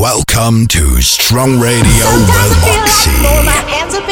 Welcome to Strong Radio Sometimes with Moxie.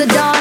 the dawn.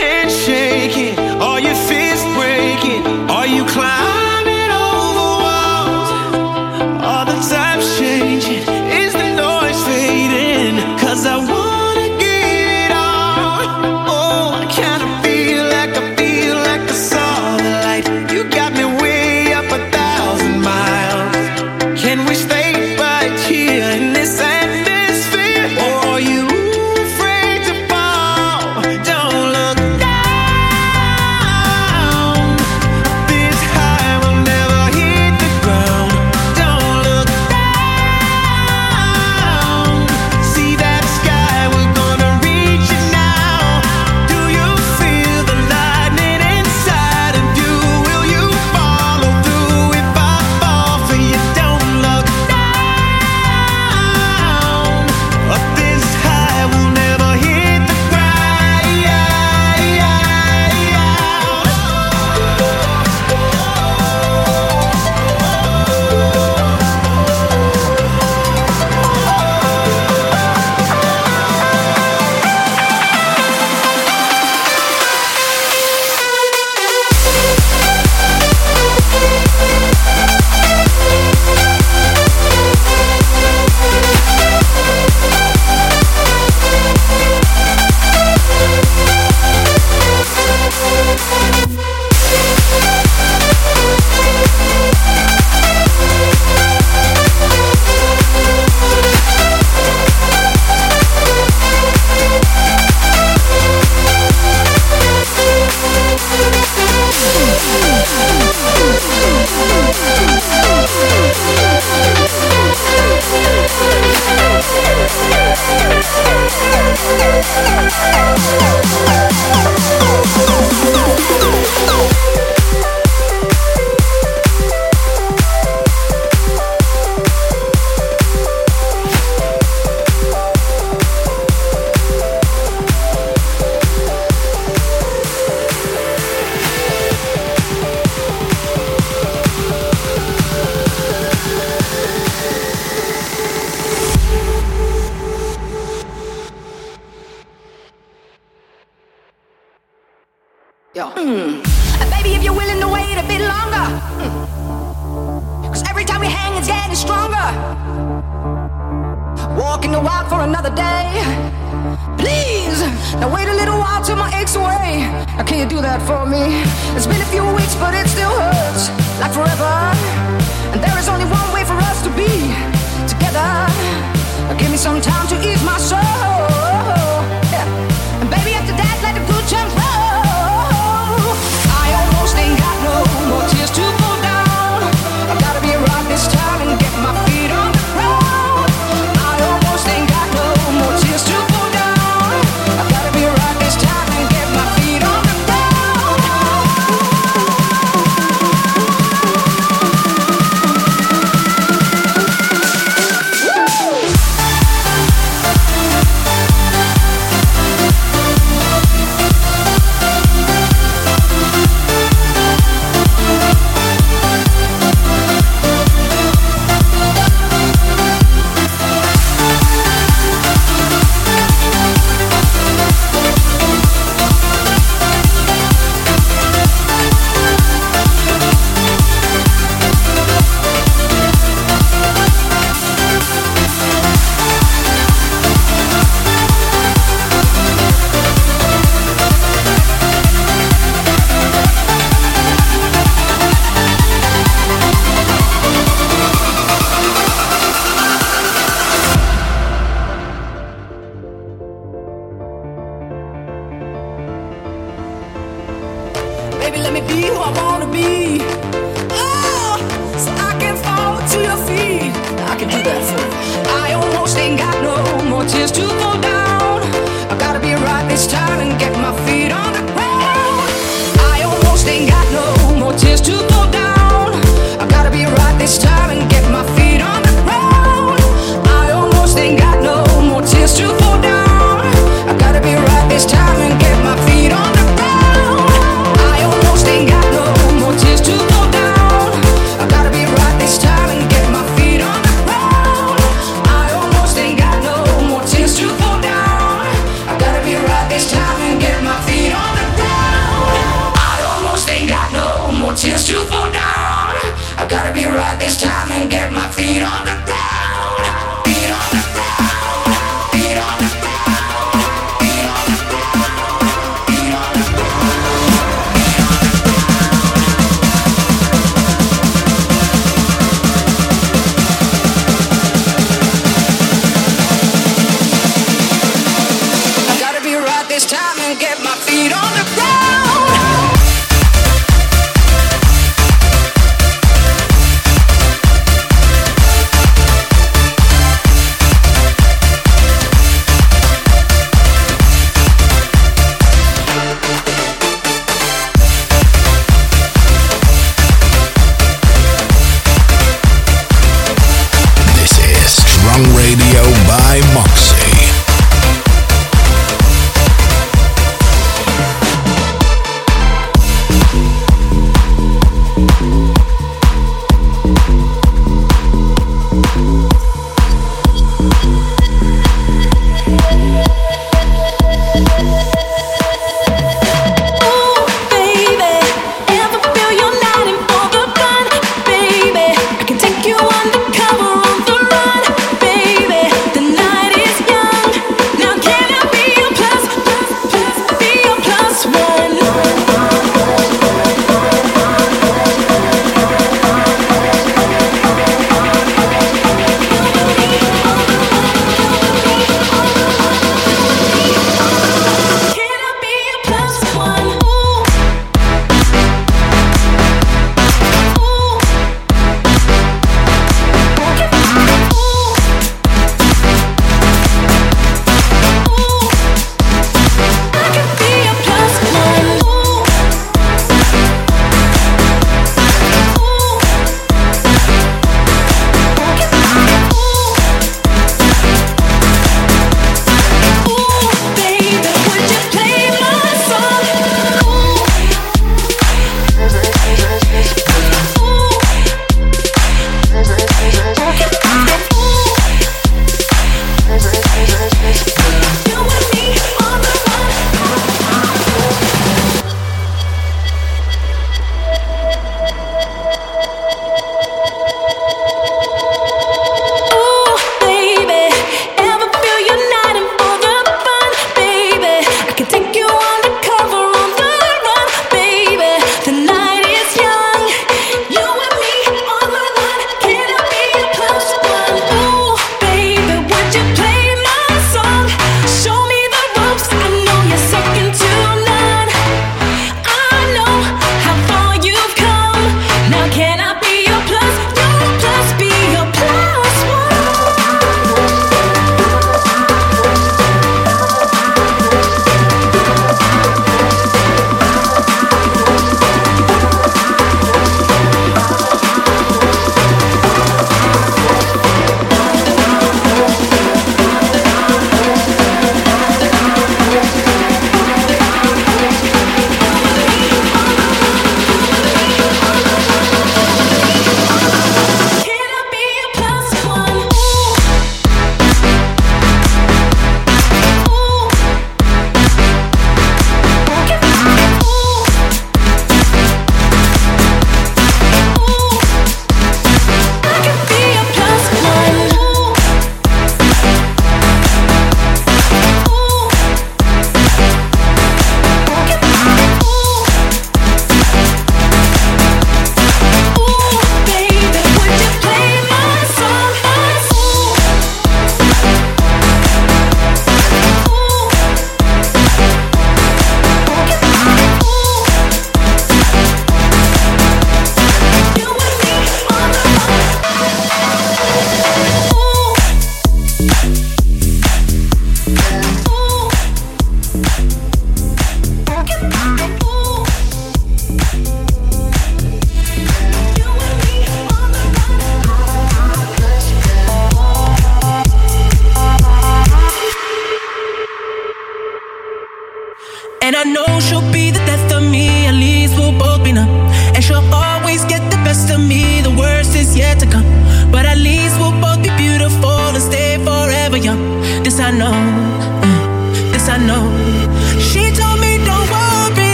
handshaking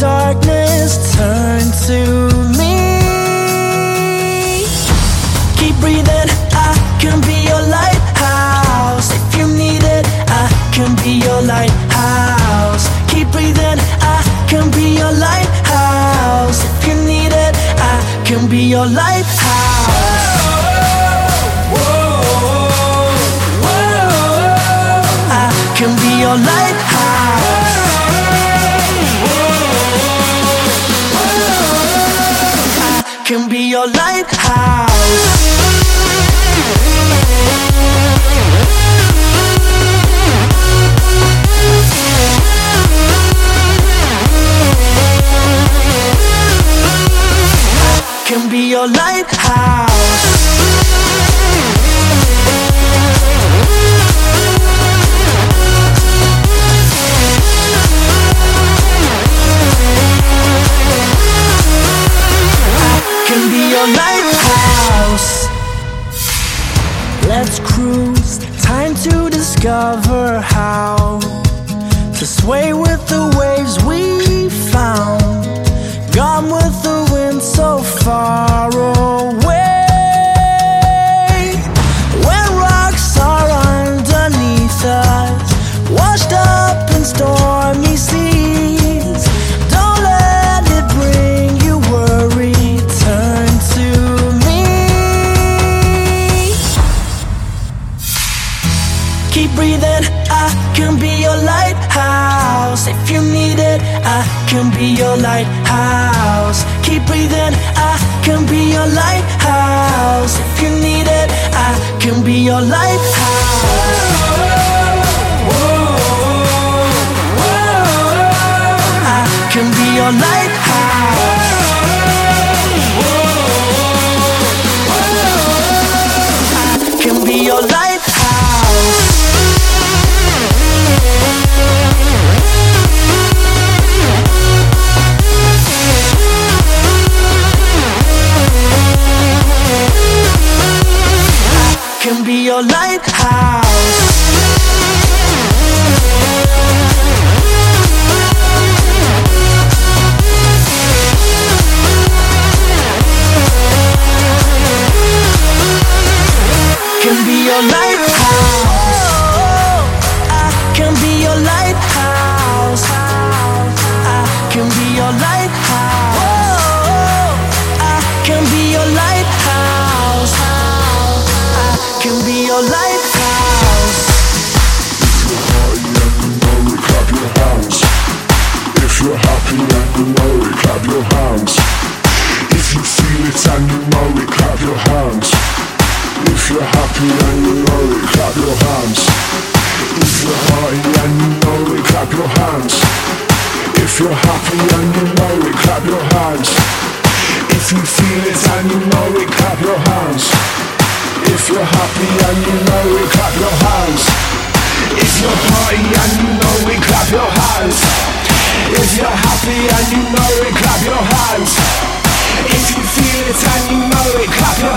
darkness, turn to me. Keep breathing, I can be your lighthouse. If you need it, I can be your lighthouse. Keep breathing, I can be your lighthouse. If you need it, I can be your lighthouse. Your lighthouse. Can be your lighthouse. Your lighthouse. Let's cruise, time to discover how to sway with the waves we found. Gone with the wind so far away. When rocks are underneath us, washed up in stormy Keep breathing, I can be your lighthouse. If you need it, I can be your lighthouse. Keep breathing, I can be your lighthouse. If you need it, I can be your lighthouse. I can be your lighthouse. Your and you know it, clap your hands. If you're party and you know it, clap your hands. If you're happy and you know it, clap your hands. If you feel it and you know it, clap your hands. If you're happy and you know it, clap your hands. If you're party and you know it, clap your hands. If you're happy and you know it, clap your hands. If you feel it and you know it, clap your hands.